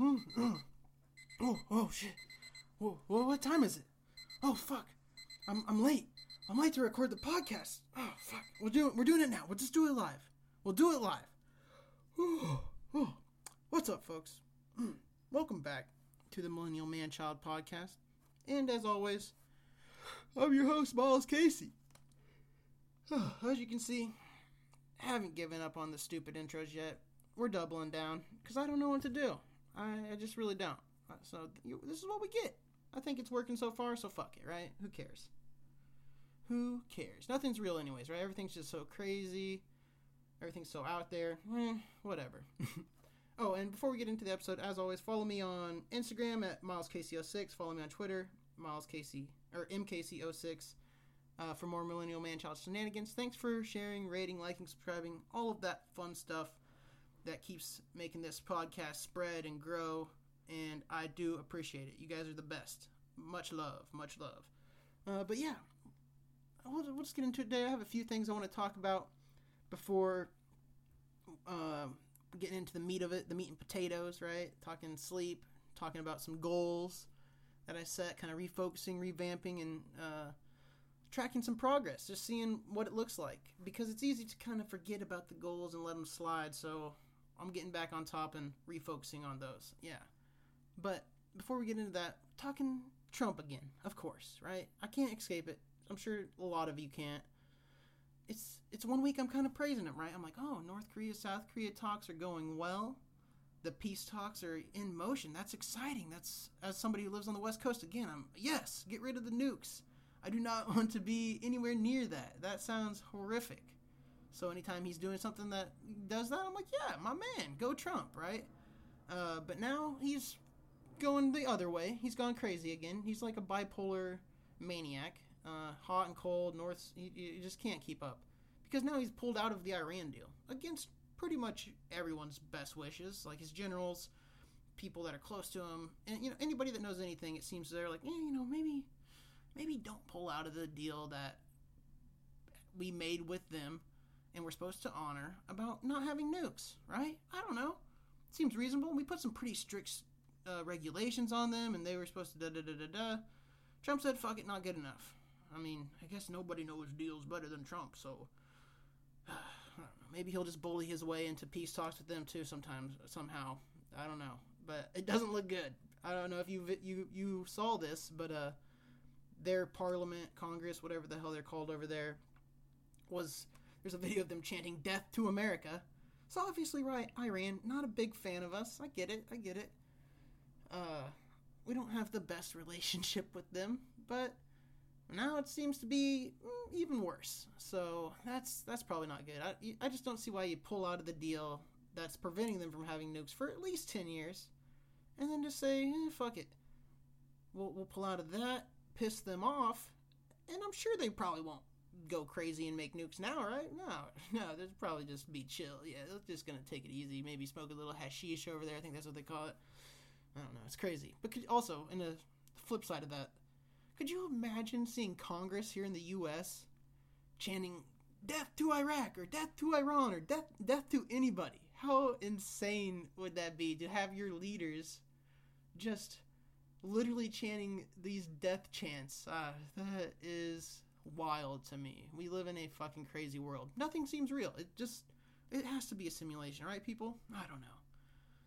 oh, oh shit. What time is it? Oh fuck. I'm I'm late. I'm late to record the podcast. Oh fuck. We're doing we're doing it now. We'll just do it live. We'll do it live. What's up, folks? Hmm. Welcome back to the Millennial Man Child podcast. And as always, I'm your host, Miles Casey. As you can see, I haven't given up on the stupid intros yet. We're doubling down because I don't know what to do. I, I just really don't. Uh, So you, this is what we get. I think it's working so far, so fuck it, right? Who cares? Who cares? Nothing's real, anyways, right? Everything's just so crazy. Everything's so out there. Eh, whatever. oh, and before we get into the episode, as always, follow me on Instagram at MilesCasey06. Follow me on Twitter, MilesCasey or MKC06 uh, for more Millennial Man Child shenanigans. Thanks for sharing, rating, liking, subscribing, all of that fun stuff that keeps making this podcast spread and grow. And I do appreciate it. You guys are the best. Much love, much love. Uh, but yeah, we'll, we'll just get into it today. I have a few things I want to talk about before uh, getting into the meat of it, the meat and potatoes, right? Talking sleep, talking about some goals that I set, kind of refocusing, revamping, and uh, tracking some progress, just seeing what it looks like. Because it's easy to kind of forget about the goals and let them slide. So I'm getting back on top and refocusing on those. Yeah. But before we get into that, talking Trump again, of course, right? I can't escape it. I'm sure a lot of you can't. It's it's one week I'm kind of praising him, right? I'm like, oh, North Korea, South Korea talks are going well. The peace talks are in motion. That's exciting. That's as somebody who lives on the West Coast again. I'm yes, get rid of the nukes. I do not want to be anywhere near that. That sounds horrific. So anytime he's doing something that does that, I'm like, yeah, my man, go Trump, right? Uh, but now he's going the other way. He's gone crazy again. He's like a bipolar maniac, uh, hot and cold. North, he, just can't keep up because now he's pulled out of the Iran deal against pretty much everyone's best wishes, like his generals, people that are close to him, and you know anybody that knows anything. It seems they're like, eh, you know, maybe, maybe don't pull out of the deal that we made with them and we're supposed to honor about not having nukes, right? I don't know. Seems reasonable. We put some pretty strict uh, regulations on them, and they were supposed to da da da da da. Trump said, "Fuck it, not good enough." I mean, I guess nobody knows deals better than Trump, so. Maybe he'll just bully his way into peace talks with them too. Sometimes, somehow, I don't know, but it doesn't look good. I don't know if you you you saw this, but uh, their parliament, Congress, whatever the hell they're called over there, was there's a video of them chanting "Death to America." So obviously, right, Iran, not a big fan of us. I get it. I get it. Uh, we don't have the best relationship with them, but now it seems to be mm, even worse. So that's that's probably not good. I, I just don't see why you pull out of the deal that's preventing them from having nukes for at least ten years, and then just say, eh, "Fuck it." We'll we'll pull out of that, piss them off, and I'm sure they probably won't go crazy and make nukes now, right? No, no, they'll probably just be chill. Yeah, they're just gonna take it easy. Maybe smoke a little hashish over there. I think that's what they call it. I don't know. It's crazy. But could, also, in the flip side of that, could you imagine seeing Congress here in the U.S. chanting "Death to Iraq" or "Death to Iran" or "Death Death to anybody"? How insane would that be to have your leaders just literally chanting these death chants? Ah, that is wild to me. We live in a fucking crazy world. Nothing seems real. It just it has to be a simulation, right, people? I don't know.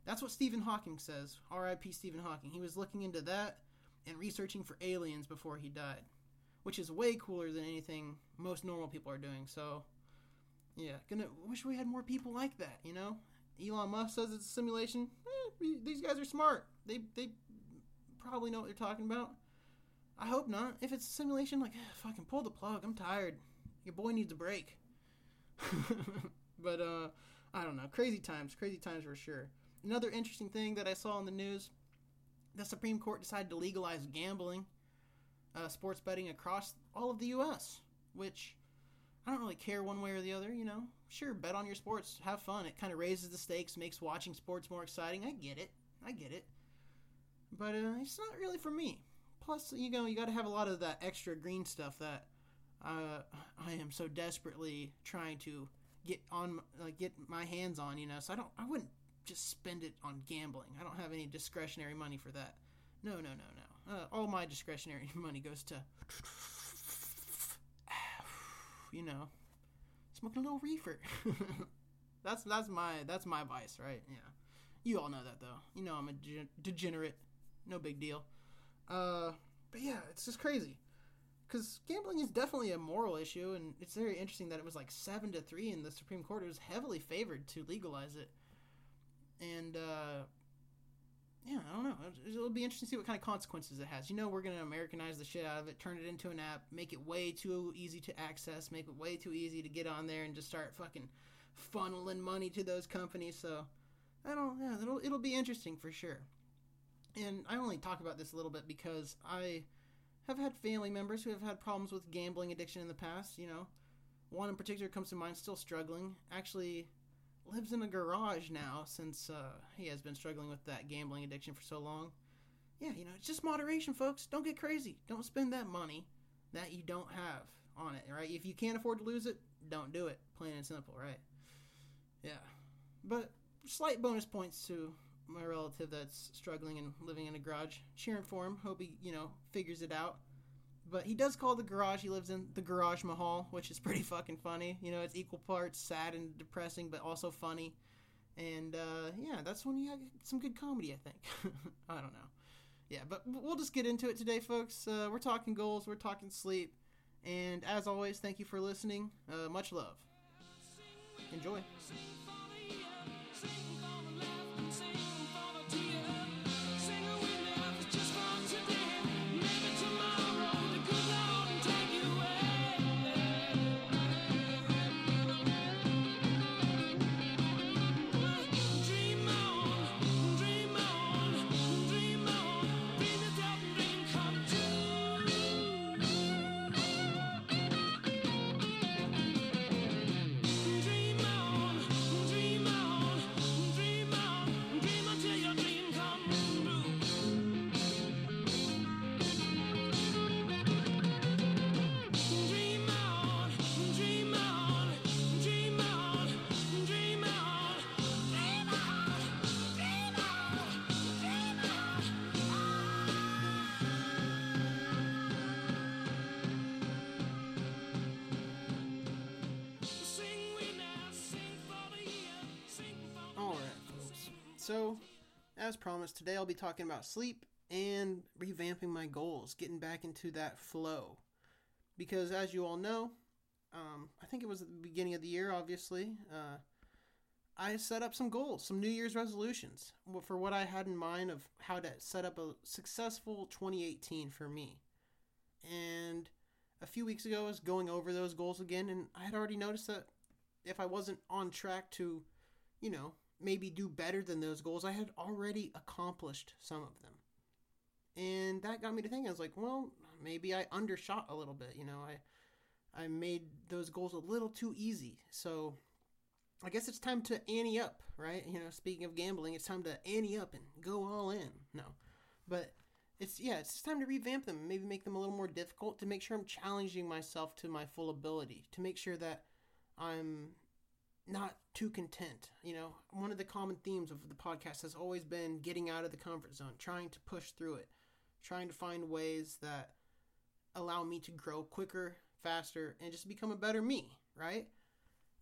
That's what Stephen Hawking says. R.I.P. Stephen Hawking. He was looking into that and researching for aliens before he died, which is way cooler than anything most normal people are doing. So, yeah, gonna wish we had more people like that. You know, Elon Musk says it's a simulation. Eh, these guys are smart. They they probably know what they're talking about. I hope not. If it's a simulation, like fucking pull the plug. I'm tired. Your boy needs a break. but uh, I don't know. Crazy times. Crazy times for sure. Another interesting thing that I saw in the news: the Supreme Court decided to legalize gambling, uh, sports betting across all of the U.S. Which I don't really care one way or the other. You know, sure, bet on your sports, have fun. It kind of raises the stakes, makes watching sports more exciting. I get it. I get it. But uh, it's not really for me. Plus, you know, you got to have a lot of that extra green stuff that uh, I am so desperately trying to get on, like, get my hands on. You know, so I don't, I wouldn't just spend it on gambling. I don't have any discretionary money for that. No, no, no, no. Uh, all my discretionary money goes to, you know, smoking a little reefer. that's that's my that's my vice, right? Yeah. You all know that though. You know I'm a de- degenerate. No big deal. Uh, but yeah, it's just crazy. Because gambling is definitely a moral issue, and it's very interesting that it was like seven to three in the Supreme Court. Was heavily favored to legalize it, and uh, yeah, I don't know. It'll be interesting to see what kind of consequences it has. You know, we're gonna Americanize the shit out of it, turn it into an app, make it way too easy to access, make it way too easy to get on there, and just start fucking funneling money to those companies. So I don't. Yeah, it'll it'll be interesting for sure. And I only talk about this a little bit because I have had family members who have had problems with gambling addiction in the past. You know, one in particular comes to mind, still struggling. Actually, lives in a garage now since uh, he has been struggling with that gambling addiction for so long. Yeah, you know, it's just moderation, folks. Don't get crazy. Don't spend that money that you don't have on it, right? If you can't afford to lose it, don't do it. Plain and simple, right? Yeah. But slight bonus points to my relative that's struggling and living in a garage. Cheering for him. Hope he, you know, figures it out. But he does call the garage he lives in the Garage Mahal, which is pretty fucking funny. You know, it's equal parts sad and depressing, but also funny. And uh, yeah, that's when you have some good comedy, I think. I don't know. Yeah, but we'll just get into it today, folks. Uh, we're talking goals, we're talking sleep. And as always, thank you for listening. Uh, much love. Enjoy. So, as promised, today I'll be talking about sleep and revamping my goals, getting back into that flow. Because, as you all know, um, I think it was at the beginning of the year, obviously, uh, I set up some goals, some New Year's resolutions for what I had in mind of how to set up a successful 2018 for me. And a few weeks ago, I was going over those goals again, and I had already noticed that if I wasn't on track to, you know, maybe do better than those goals, I had already accomplished some of them. And that got me to thinking, I was like, well, maybe I undershot a little bit, you know, I I made those goals a little too easy. So I guess it's time to ante up, right? You know, speaking of gambling, it's time to ante up and go all in. No. But it's yeah, it's just time to revamp them, maybe make them a little more difficult to make sure I'm challenging myself to my full ability, to make sure that I'm not too content. You know, one of the common themes of the podcast has always been getting out of the comfort zone, trying to push through it, trying to find ways that allow me to grow quicker, faster, and just become a better me, right?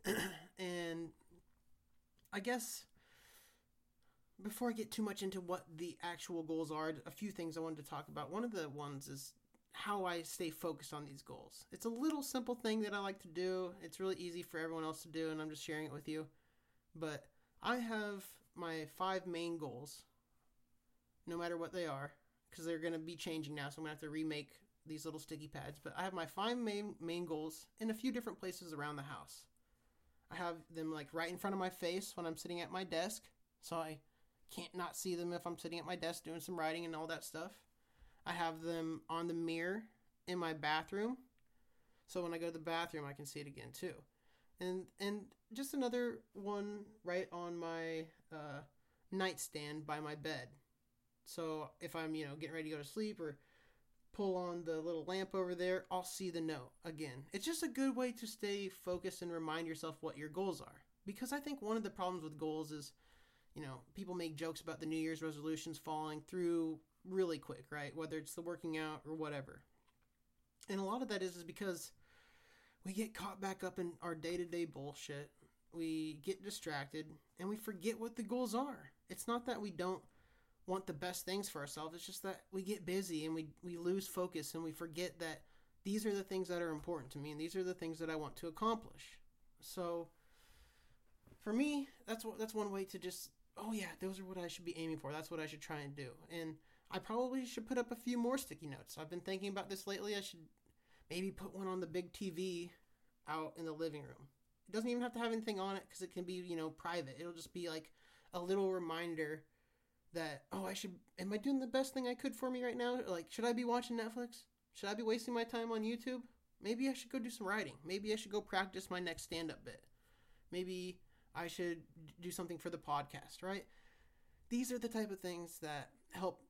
and I guess before I get too much into what the actual goals are, a few things I wanted to talk about. One of the ones is how I stay focused on these goals. It's a little simple thing that I like to do. It's really easy for everyone else to do, and I'm just sharing it with you. But I have my five main goals, no matter what they are, because they're going to be changing now, so I'm going to have to remake these little sticky pads. But I have my five main main goals in a few different places around the house. I have them like right in front of my face when I'm sitting at my desk, so I can't not see them if I'm sitting at my desk doing some writing and all that stuff. I have them on the mirror in my bathroom. So when I go to the bathroom, I can see it again too. And and just another one right on my uh, nightstand by my bed. So if I'm, you know, getting ready to go to sleep or pull on the little lamp over there, I'll see the note again. It's just a good way to stay focused and remind yourself what your goals are. Because I think one of the problems with goals is you know, people make jokes about the New Year's resolutions falling through really quick, right? Whether it's the working out or whatever. And a lot of that is, is because we get caught back up in our day to day bullshit. We get distracted and we forget what the goals are. It's not that we don't want the best things for ourselves, it's just that we get busy and we, we lose focus and we forget that these are the things that are important to me and these are the things that I want to accomplish. So for me, that's what that's one way to just oh yeah, those are what I should be aiming for. That's what I should try and do. And I probably should put up a few more sticky notes. I've been thinking about this lately. I should maybe put one on the big TV out in the living room. It doesn't even have to have anything on it because it can be, you know, private. It'll just be like a little reminder that, oh, I should, am I doing the best thing I could for me right now? Like, should I be watching Netflix? Should I be wasting my time on YouTube? Maybe I should go do some writing. Maybe I should go practice my next stand up bit. Maybe I should do something for the podcast, right? These are the type of things that help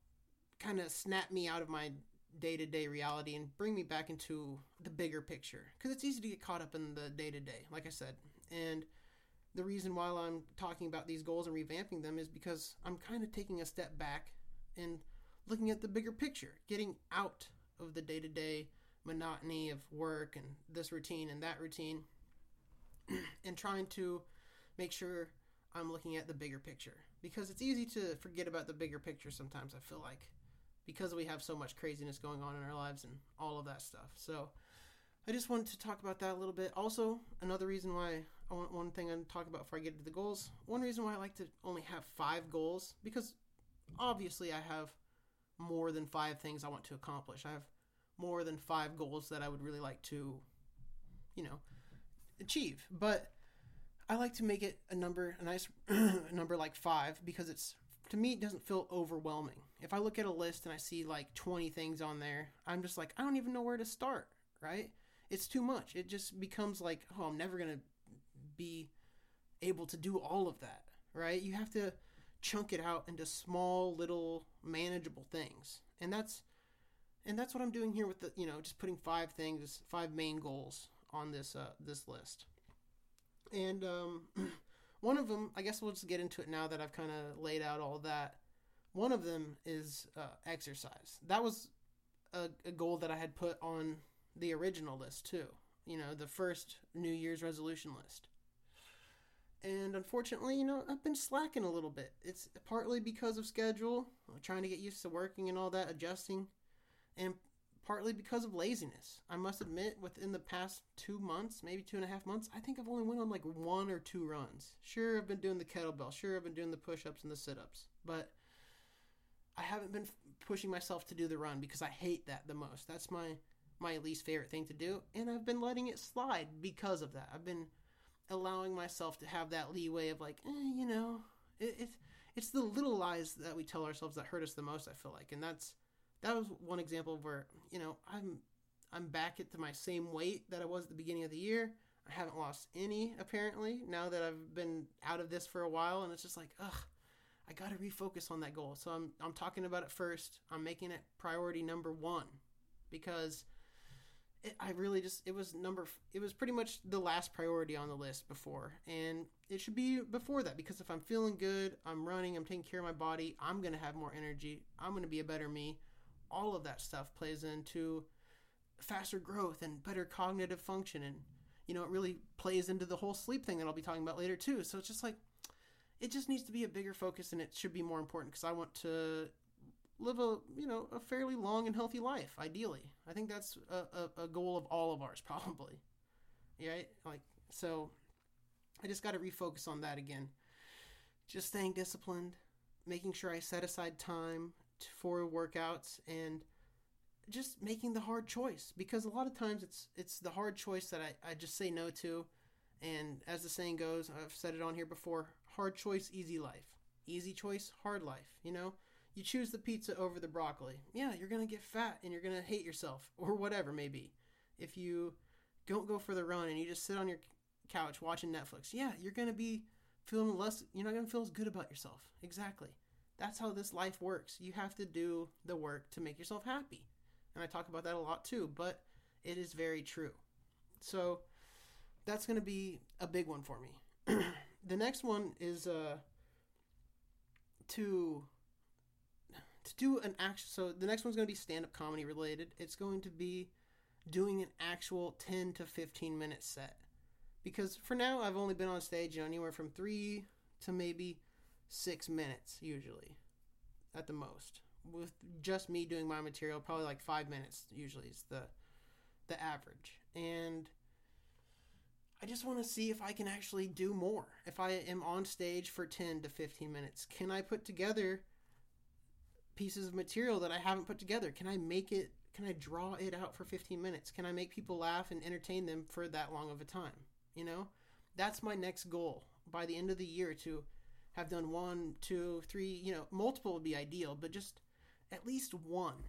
kind of snap me out of my day to day reality and bring me back into the bigger picture. Because it's easy to get caught up in the day to day, like I said. And the reason why I'm talking about these goals and revamping them is because I'm kind of taking a step back and looking at the bigger picture, getting out of the day to day monotony of work and this routine and that routine, and trying to make sure I'm looking at the bigger picture. Because it's easy to forget about the bigger picture sometimes, I feel like, because we have so much craziness going on in our lives and all of that stuff. So I just wanted to talk about that a little bit. Also, another reason why I want one thing I'm talk about before I get into the goals. One reason why I like to only have five goals because obviously I have more than five things I want to accomplish. I have more than five goals that I would really like to, you know, achieve. But I like to make it a number, a nice number like five, because it's to me it doesn't feel overwhelming. If I look at a list and I see like 20 things on there, I'm just like I don't even know where to start. Right? It's too much. It just becomes like oh I'm never gonna be able to do all of that. Right? You have to chunk it out into small little manageable things, and that's and that's what I'm doing here with the you know just putting five things, five main goals on this uh, this list. And um, one of them, I guess we'll just get into it now that I've kind of laid out all that. One of them is uh, exercise. That was a, a goal that I had put on the original list too. You know, the first New Year's resolution list. And unfortunately, you know, I've been slacking a little bit. It's partly because of schedule, trying to get used to working and all that, adjusting and partly because of laziness. I must admit, within the past two months, maybe two and a half months, I think I've only went on like one or two runs. Sure, I've been doing the kettlebell. Sure, I've been doing the push-ups and the sit-ups, but I haven't been pushing myself to do the run because I hate that the most. That's my my least favorite thing to do, and I've been letting it slide because of that. I've been allowing myself to have that leeway of like, eh, you know, it, it's it's the little lies that we tell ourselves that hurt us the most. I feel like, and that's that was one example where you know I'm I'm back at my same weight that I was at the beginning of the year. I haven't lost any apparently now that I've been out of this for a while, and it's just like ugh. I got to refocus on that goal. So I'm I'm talking about it first. I'm making it priority number 1 because it, I really just it was number it was pretty much the last priority on the list before and it should be before that because if I'm feeling good, I'm running, I'm taking care of my body, I'm going to have more energy. I'm going to be a better me all of that stuff plays into faster growth and better cognitive function and you know it really plays into the whole sleep thing that I'll be talking about later too so it's just like it just needs to be a bigger focus and it should be more important because I want to live a you know a fairly long and healthy life ideally. I think that's a, a, a goal of all of ours probably. Yeah like so I just got to refocus on that again. Just staying disciplined making sure I set aside time for workouts and just making the hard choice because a lot of times it's it's the hard choice that I, I just say no to. And as the saying goes i've said it on here before hard choice easy life easy choice hard life you know you choose the pizza over the broccoli yeah you're gonna get fat and you're gonna hate yourself or whatever maybe if you don't go for the run and you just sit on your couch watching netflix yeah you're gonna be feeling less you're not gonna feel as good about yourself exactly that's how this life works. You have to do the work to make yourself happy. And I talk about that a lot too, but it is very true. So that's going to be a big one for me. the next one is uh, to to do an action. So the next one's going to be stand up comedy related. It's going to be doing an actual 10 to 15 minute set. Because for now, I've only been on stage anywhere from three to maybe six minutes, usually, at the most. With just me doing my material, probably like five minutes usually is the the average. And I just want to see if I can actually do more. If I am on stage for 10 to 15 minutes, can I put together pieces of material that I haven't put together? Can I make it can I draw it out for 15 minutes? Can I make people laugh and entertain them for that long of a time? You know? That's my next goal by the end of the year to have done one, two, three, you know, multiple would be ideal, but just at least one.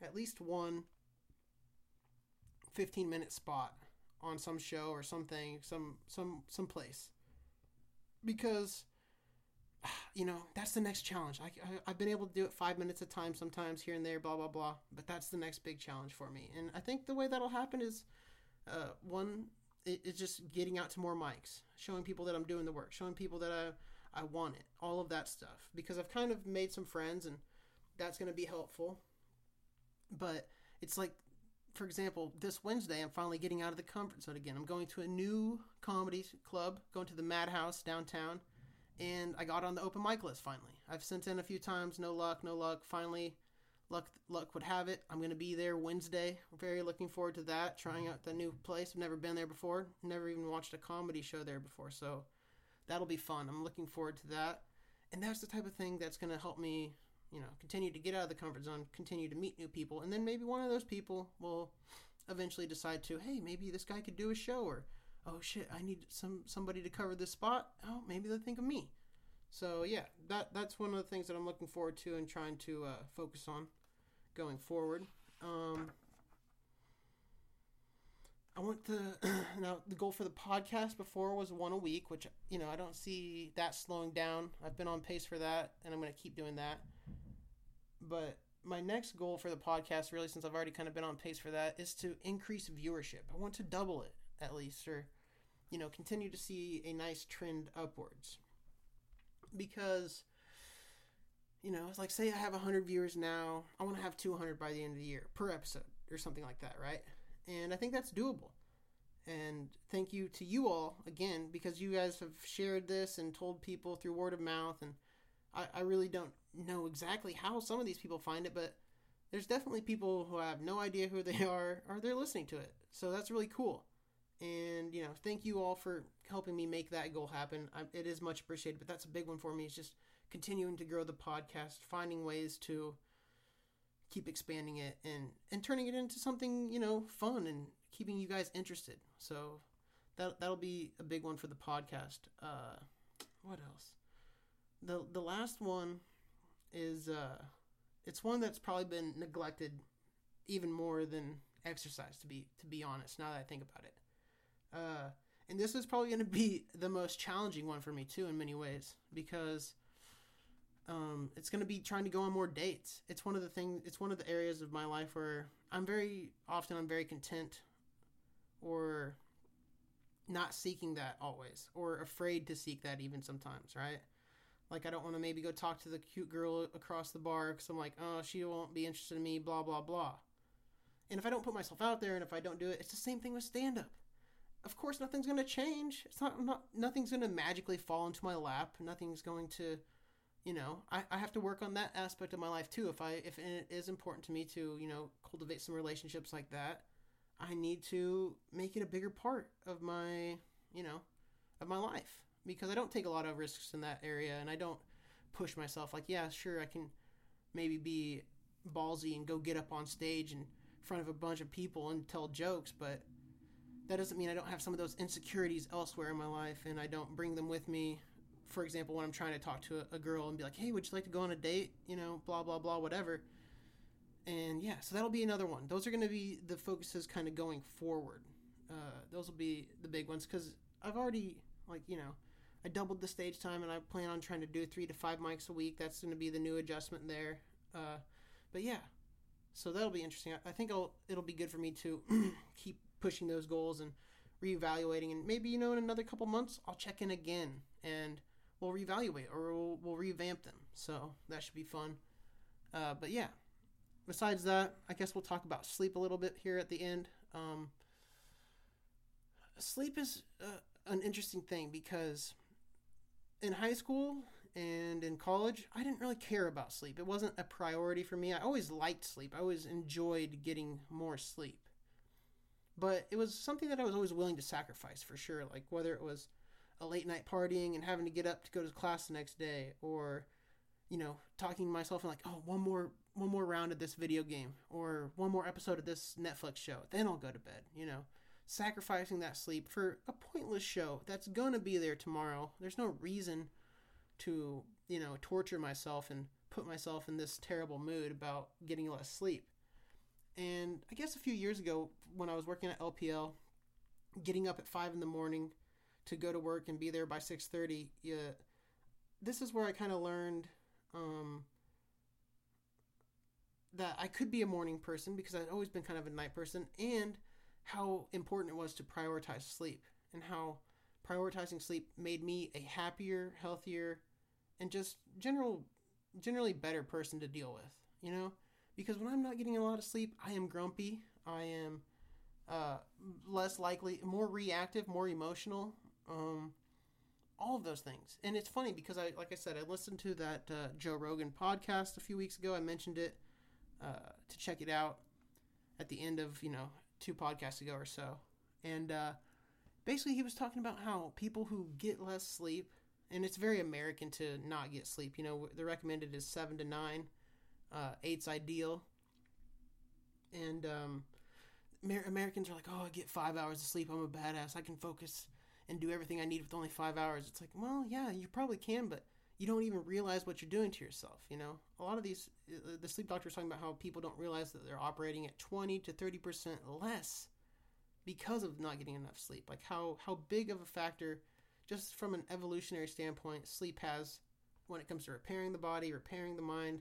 At least one 15 minute spot on some show or something, some some some place. Because you know, that's the next challenge. I, I, have been able to do it five minutes at a time sometimes here and there, blah, blah, blah. But that's the next big challenge for me. And I think the way that'll happen is uh, one, it, it's just getting out to more mics, showing people that I'm doing the work, showing people that I, I want it, all of that stuff. Because I've kind of made some friends and that's going to be helpful. But it's like, for example, this Wednesday, I'm finally getting out of the comfort zone again. I'm going to a new comedy club, going to the Madhouse downtown and I got on the open mic list finally. I've sent in a few times, no luck, no luck. Finally, luck luck would have it. I'm going to be there Wednesday. Very looking forward to that. Trying out the new place. I've never been there before. Never even watched a comedy show there before. So that'll be fun. I'm looking forward to that. And that's the type of thing that's going to help me, you know, continue to get out of the comfort zone, continue to meet new people, and then maybe one of those people will eventually decide to, hey, maybe this guy could do a show or oh shit, I need some somebody to cover this spot. Oh, maybe they'll think of me. So yeah, that that's one of the things that I'm looking forward to and trying to uh, focus on going forward. Um, I want to now the goal for the podcast before was one a week, which you know I don't see that slowing down. I've been on pace for that, and I'm going to keep doing that. But my next goal for the podcast, really, since I've already kind of been on pace for that, is to increase viewership. I want to double it at least, or you know, continue to see a nice trend upwards. Because, you know, it's like say I have 100 viewers now, I want to have 200 by the end of the year per episode or something like that, right? And I think that's doable. And thank you to you all again because you guys have shared this and told people through word of mouth. And I, I really don't know exactly how some of these people find it, but there's definitely people who have no idea who they are or they're listening to it. So that's really cool. And, you know, thank you all for helping me make that goal happen. I, it is much appreciated, but that's a big one for me is just continuing to grow the podcast, finding ways to keep expanding it and and turning it into something, you know, fun and keeping you guys interested. So that that'll be a big one for the podcast. Uh what else? The the last one is uh it's one that's probably been neglected even more than exercise to be to be honest now that I think about it. Uh, and this is probably going to be the most challenging one for me too, in many ways, because um, it's going to be trying to go on more dates. It's one of the things. It's one of the areas of my life where I'm very often I'm very content, or not seeking that always, or afraid to seek that even sometimes, right? Like I don't want to maybe go talk to the cute girl across the bar because I'm like, oh, she won't be interested in me, blah blah blah. And if I don't put myself out there, and if I don't do it, it's the same thing with stand up of course nothing's going to change. It's not, not nothing's going to magically fall into my lap. Nothing's going to, you know, I, I have to work on that aspect of my life too. If I if it is important to me to, you know, cultivate some relationships like that, I need to make it a bigger part of my, you know, of my life because I don't take a lot of risks in that area and I don't push myself like, yeah, sure, I can maybe be ballsy and go get up on stage in front of a bunch of people and tell jokes, but that doesn't mean I don't have some of those insecurities elsewhere in my life and I don't bring them with me. For example, when I'm trying to talk to a, a girl and be like, hey, would you like to go on a date? You know, blah, blah, blah, whatever. And yeah, so that'll be another one. Those are going to be the focuses kind of going forward. Uh, those will be the big ones because I've already, like, you know, I doubled the stage time and I plan on trying to do three to five mics a week. That's going to be the new adjustment there. Uh, but yeah, so that'll be interesting. I think it'll, it'll be good for me to keep pushing those goals and reevaluating and maybe you know in another couple months I'll check in again and we'll reevaluate or we'll, we'll revamp them. So that should be fun. Uh, but yeah, besides that, I guess we'll talk about sleep a little bit here at the end. Um, sleep is uh, an interesting thing because in high school and in college, I didn't really care about sleep. It wasn't a priority for me. I always liked sleep. I always enjoyed getting more sleep. But it was something that I was always willing to sacrifice for sure. Like whether it was a late night partying and having to get up to go to class the next day or you know, talking to myself and like, oh, one more one more round of this video game or one more episode of this Netflix show. Then I'll go to bed, you know. Sacrificing that sleep for a pointless show that's going to be there tomorrow. There's no reason to, you know, torture myself and put myself in this terrible mood about getting less sleep. And I guess a few years ago when I was working at LPL, getting up at 5 in the morning to go to work and be there by 6:30, yeah, this is where I kind of learned um, that I could be a morning person because I'd always been kind of a night person, and how important it was to prioritize sleep, and how prioritizing sleep made me a happier, healthier, and just general, generally better person to deal with. You know, because when I'm not getting a lot of sleep, I am grumpy. I am uh, less likely, more reactive, more emotional. Um, all of those things. And it's funny because I, like I said, I listened to that uh, Joe Rogan podcast a few weeks ago. I mentioned it uh, to check it out at the end of you know two podcasts ago or so, and uh, basically he was talking about how people who get less sleep, and it's very American to not get sleep. You know, the recommended is seven to nine. Uh, eight's ideal, and um, Amer- Americans are like, oh, I get five hours of sleep. I'm a badass. I can focus and do everything I need with only five hours. It's like, well, yeah, you probably can, but you don't even realize what you're doing to yourself. You know, a lot of these, uh, the sleep doctor is talking about how people don't realize that they're operating at 20 to 30 percent less because of not getting enough sleep. Like how how big of a factor, just from an evolutionary standpoint, sleep has when it comes to repairing the body, repairing the mind,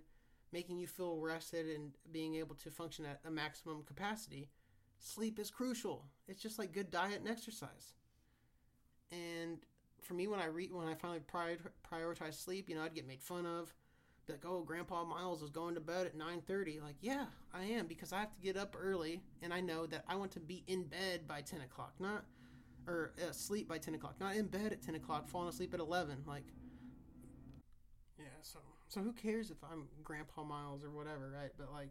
making you feel rested, and being able to function at a maximum capacity. Sleep is crucial. It's just like good diet and exercise. And for me, when I re- when I finally prior- prioritized sleep, you know, I'd get made fun of. Be like, oh, Grandpa Miles is going to bed at 9.30. Like, yeah, I am because I have to get up early, and I know that I want to be in bed by 10 o'clock, not or uh, sleep by 10 o'clock, not in bed at 10 o'clock, falling asleep at 11. Like, yeah, so so who cares if I'm Grandpa Miles or whatever, right? But like,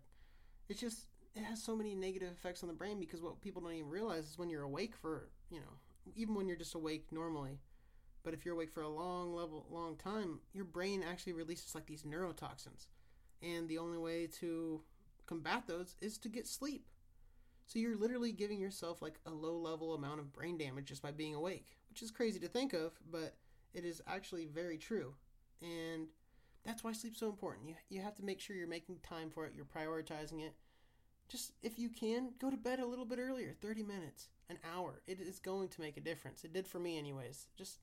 it's just it has so many negative effects on the brain because what people don't even realize is when you're awake for you know even when you're just awake normally. But if you're awake for a long level, long time, your brain actually releases like these neurotoxins, and the only way to combat those is to get sleep. So you're literally giving yourself like a low level amount of brain damage just by being awake, which is crazy to think of, but it is actually very true. And that's why sleep's so important. You you have to make sure you're making time for it, you're prioritizing it. Just if you can, go to bed a little bit earlier, 30 minutes an hour. It is going to make a difference. It did for me anyways. Just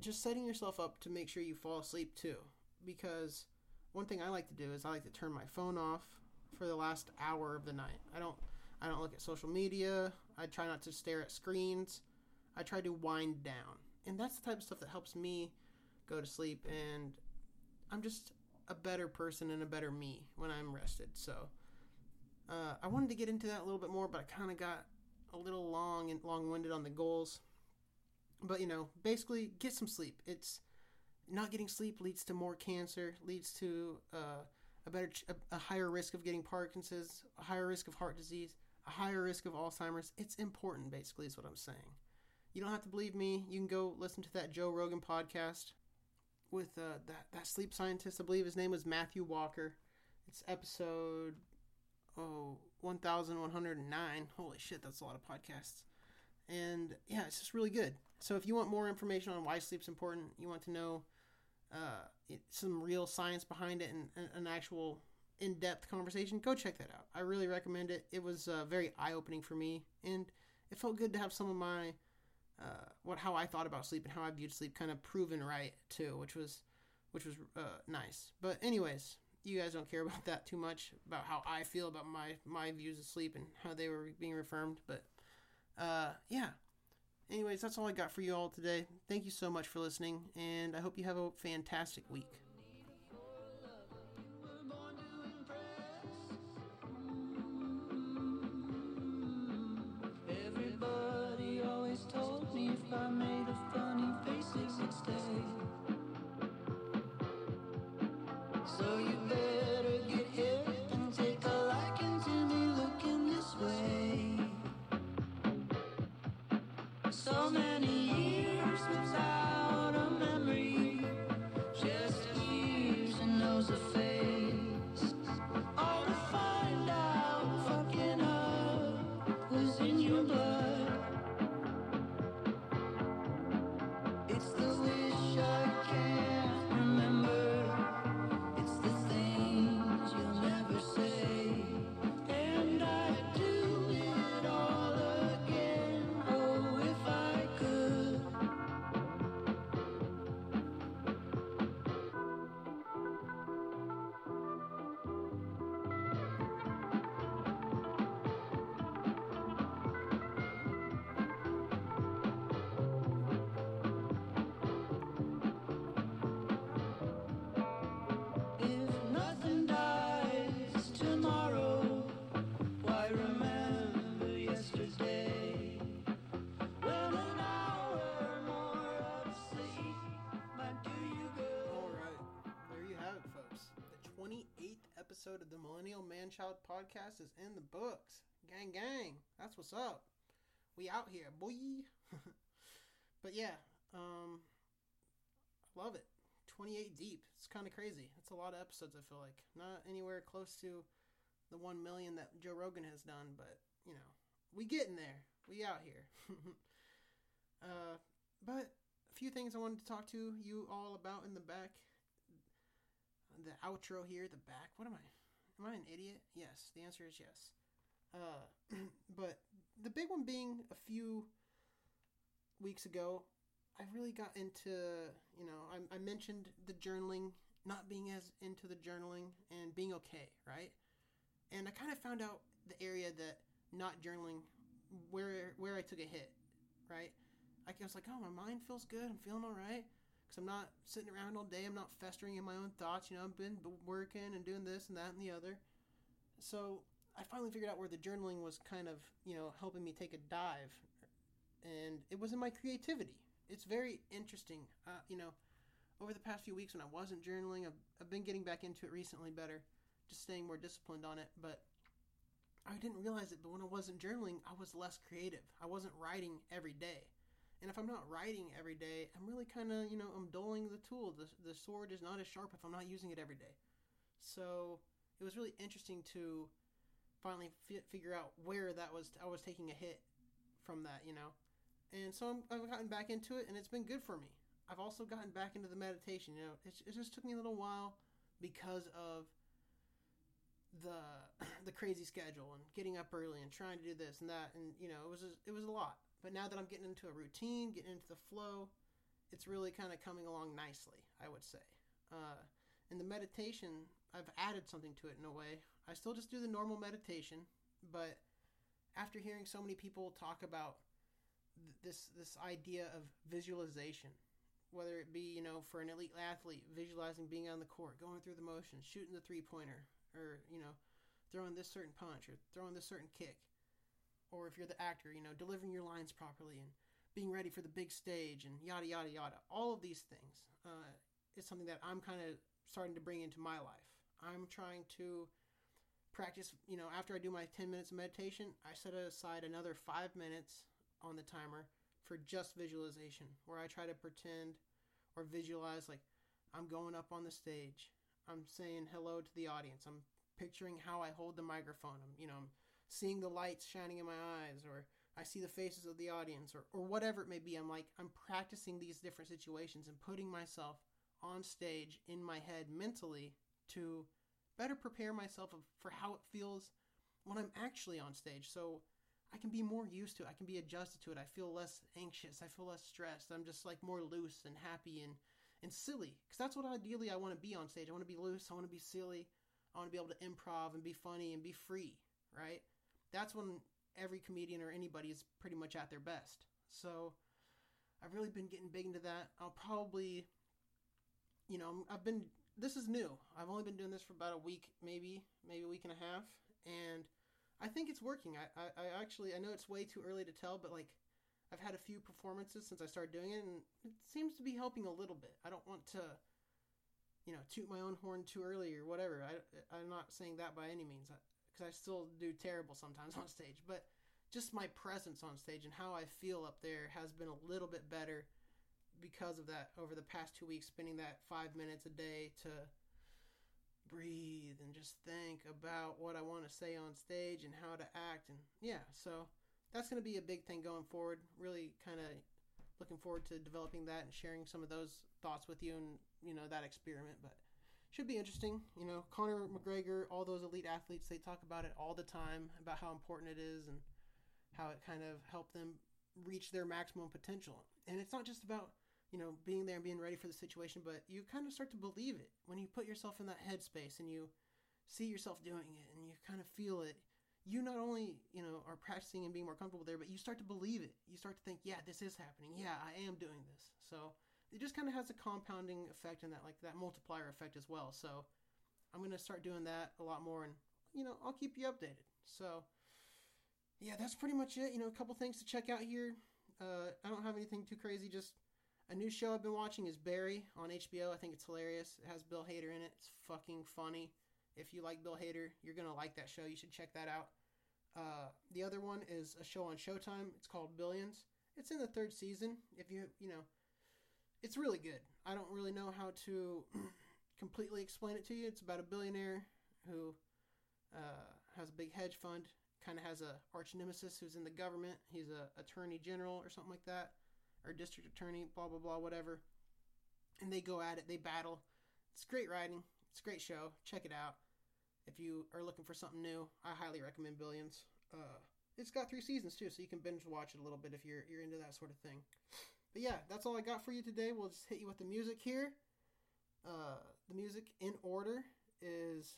just setting yourself up to make sure you fall asleep too. Because one thing I like to do is I like to turn my phone off for the last hour of the night. I don't I don't look at social media. I try not to stare at screens. I try to wind down. And that's the type of stuff that helps me go to sleep and I'm just a better person and a better me when I'm rested. So uh, I wanted to get into that a little bit more, but I kind of got a little long and long-winded on the goals. But you know, basically, get some sleep. It's not getting sleep leads to more cancer, leads to uh, a better, a, a higher risk of getting Parkinson's, a higher risk of heart disease, a higher risk of Alzheimer's. It's important, basically, is what I'm saying. You don't have to believe me. You can go listen to that Joe Rogan podcast with uh, that that sleep scientist. I believe his name was Matthew Walker. It's episode oh 1109 holy shit that's a lot of podcasts and yeah it's just really good. So if you want more information on why sleep's important you want to know uh, it, some real science behind it and, and an actual in-depth conversation go check that out. I really recommend it. It was uh, very eye-opening for me and it felt good to have some of my uh, what how i thought about sleep and how i viewed sleep kind of proven right too which was which was uh, nice. But anyways you guys don't care about that too much about how I feel about my my views of sleep and how they were being reaffirmed. But uh, yeah, Anyways, that's all I got for you all today. Thank you so much for listening, and I hope you have a fantastic week. Everybody always told me if I made a funny face, it would stay. So you episode of the Millennial Manchild podcast is in the books. Gang, gang, that's what's up. We out here, boy. but yeah, um, I love it. 28 deep. It's kind of crazy. It's a lot of episodes. I feel like not anywhere close to the 1 million that Joe Rogan has done, but you know, we getting there. We out here. uh, but a few things I wanted to talk to you all about in the back. The outro here, the back. What am I? Am I an idiot? Yes. The answer is yes. Uh, but the big one being a few weeks ago, I really got into, you know, I, I mentioned the journaling, not being as into the journaling and being okay, right? And I kind of found out the area that not journaling, where where I took a hit, right? I was like, oh, my mind feels good. I'm feeling all right because I'm not sitting around all day. I'm not festering in my own thoughts. You know, I've been working and doing this and that and the other. So I finally figured out where the journaling was kind of, you know, helping me take a dive, and it was in my creativity. It's very interesting. Uh, you know, over the past few weeks when I wasn't journaling, I've, I've been getting back into it recently better, just staying more disciplined on it. But I didn't realize it, but when I wasn't journaling, I was less creative. I wasn't writing every day. And if I'm not writing every day, I'm really kind of, you know, I'm dulling the tool. The, the sword is not as sharp if I'm not using it every day. So it was really interesting to finally fi- figure out where that was. I was taking a hit from that, you know. And so I'm, I've gotten back into it, and it's been good for me. I've also gotten back into the meditation. You know, it, it just took me a little while because of the the crazy schedule and getting up early and trying to do this and that, and you know, it was a, it was a lot. But now that I'm getting into a routine, getting into the flow, it's really kind of coming along nicely. I would say. Uh, in the meditation, I've added something to it in a way. I still just do the normal meditation, but after hearing so many people talk about th- this this idea of visualization, whether it be you know for an elite athlete visualizing being on the court, going through the motions, shooting the three pointer, or you know throwing this certain punch or throwing this certain kick, or if you're the actor, you know delivering your lines properly and being ready for the big stage and yada yada yada. All of these things uh, is something that I'm kind of starting to bring into my life. I'm trying to practice, you know, after I do my 10 minutes of meditation, I set aside another five minutes on the timer for just visualization, where I try to pretend or visualize like I'm going up on the stage. I'm saying hello to the audience. I'm picturing how I hold the microphone. I'm, you know, I'm seeing the lights shining in my eyes, or I see the faces of the audience, or, or whatever it may be. I'm like, I'm practicing these different situations and putting myself on stage in my head mentally to better prepare myself for how it feels when I'm actually on stage. So I can be more used to it. I can be adjusted to it. I feel less anxious. I feel less stressed. I'm just like more loose and happy and, and silly. Because that's what ideally I want to be on stage. I want to be loose. I want to be silly. I want to be able to improv and be funny and be free, right? That's when every comedian or anybody is pretty much at their best. So I've really been getting big into that. I'll probably, you know, I've been, this is new. I've only been doing this for about a week, maybe, maybe a week and a half. And I think it's working. I, I, I actually, I know it's way too early to tell, but like, I've had a few performances since I started doing it, and it seems to be helping a little bit. I don't want to, you know, toot my own horn too early or whatever. I, I'm not saying that by any means, because I still do terrible sometimes on stage. But just my presence on stage and how I feel up there has been a little bit better because of that over the past two weeks, spending that five minutes a day to breathe and just think about what I want to say on stage and how to act. And yeah, so that's going to be a big thing going forward. Really kind of looking forward to developing that and sharing some of those thoughts with you and, you know, that experiment. But should be interesting. You know, Conor McGregor, all those elite athletes, they talk about it all the time about how important it is and how it kind of helped them reach their maximum potential. And it's not just about, you know, being there and being ready for the situation, but you kind of start to believe it when you put yourself in that headspace and you see yourself doing it and you kind of feel it. You not only, you know, are practicing and being more comfortable there, but you start to believe it. You start to think, yeah, this is happening. Yeah, I am doing this. So it just kind of has a compounding effect and that, like, that multiplier effect as well. So I'm going to start doing that a lot more and, you know, I'll keep you updated. So, yeah, that's pretty much it. You know, a couple things to check out here. Uh, I don't have anything too crazy. Just a new show I've been watching is Barry on HBO. I think it's hilarious. It has Bill Hader in it. It's fucking funny. If you like Bill Hader, you're gonna like that show. You should check that out. Uh, the other one is a show on Showtime. It's called Billions. It's in the third season. If you you know, it's really good. I don't really know how to completely explain it to you. It's about a billionaire who uh, has a big hedge fund kind of has a arch nemesis who's in the government. He's a attorney general or something like that, or district attorney, blah blah blah, whatever. And they go at it. They battle. It's great writing. It's a great show. Check it out. If you are looking for something new, I highly recommend Billions. Uh, it's got three seasons too, so you can binge watch it a little bit if you're you're into that sort of thing. But yeah, that's all I got for you today. We'll just hit you with the music here. Uh, the music in order is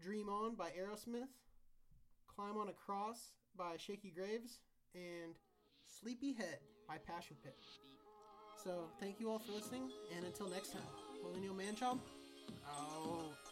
"Dream On" by Aerosmith. Climb on a Cross by Shakey Graves, and Sleepy Head by Passion Pit. So, thank you all for listening, and until next time, Millennial Man Child, out.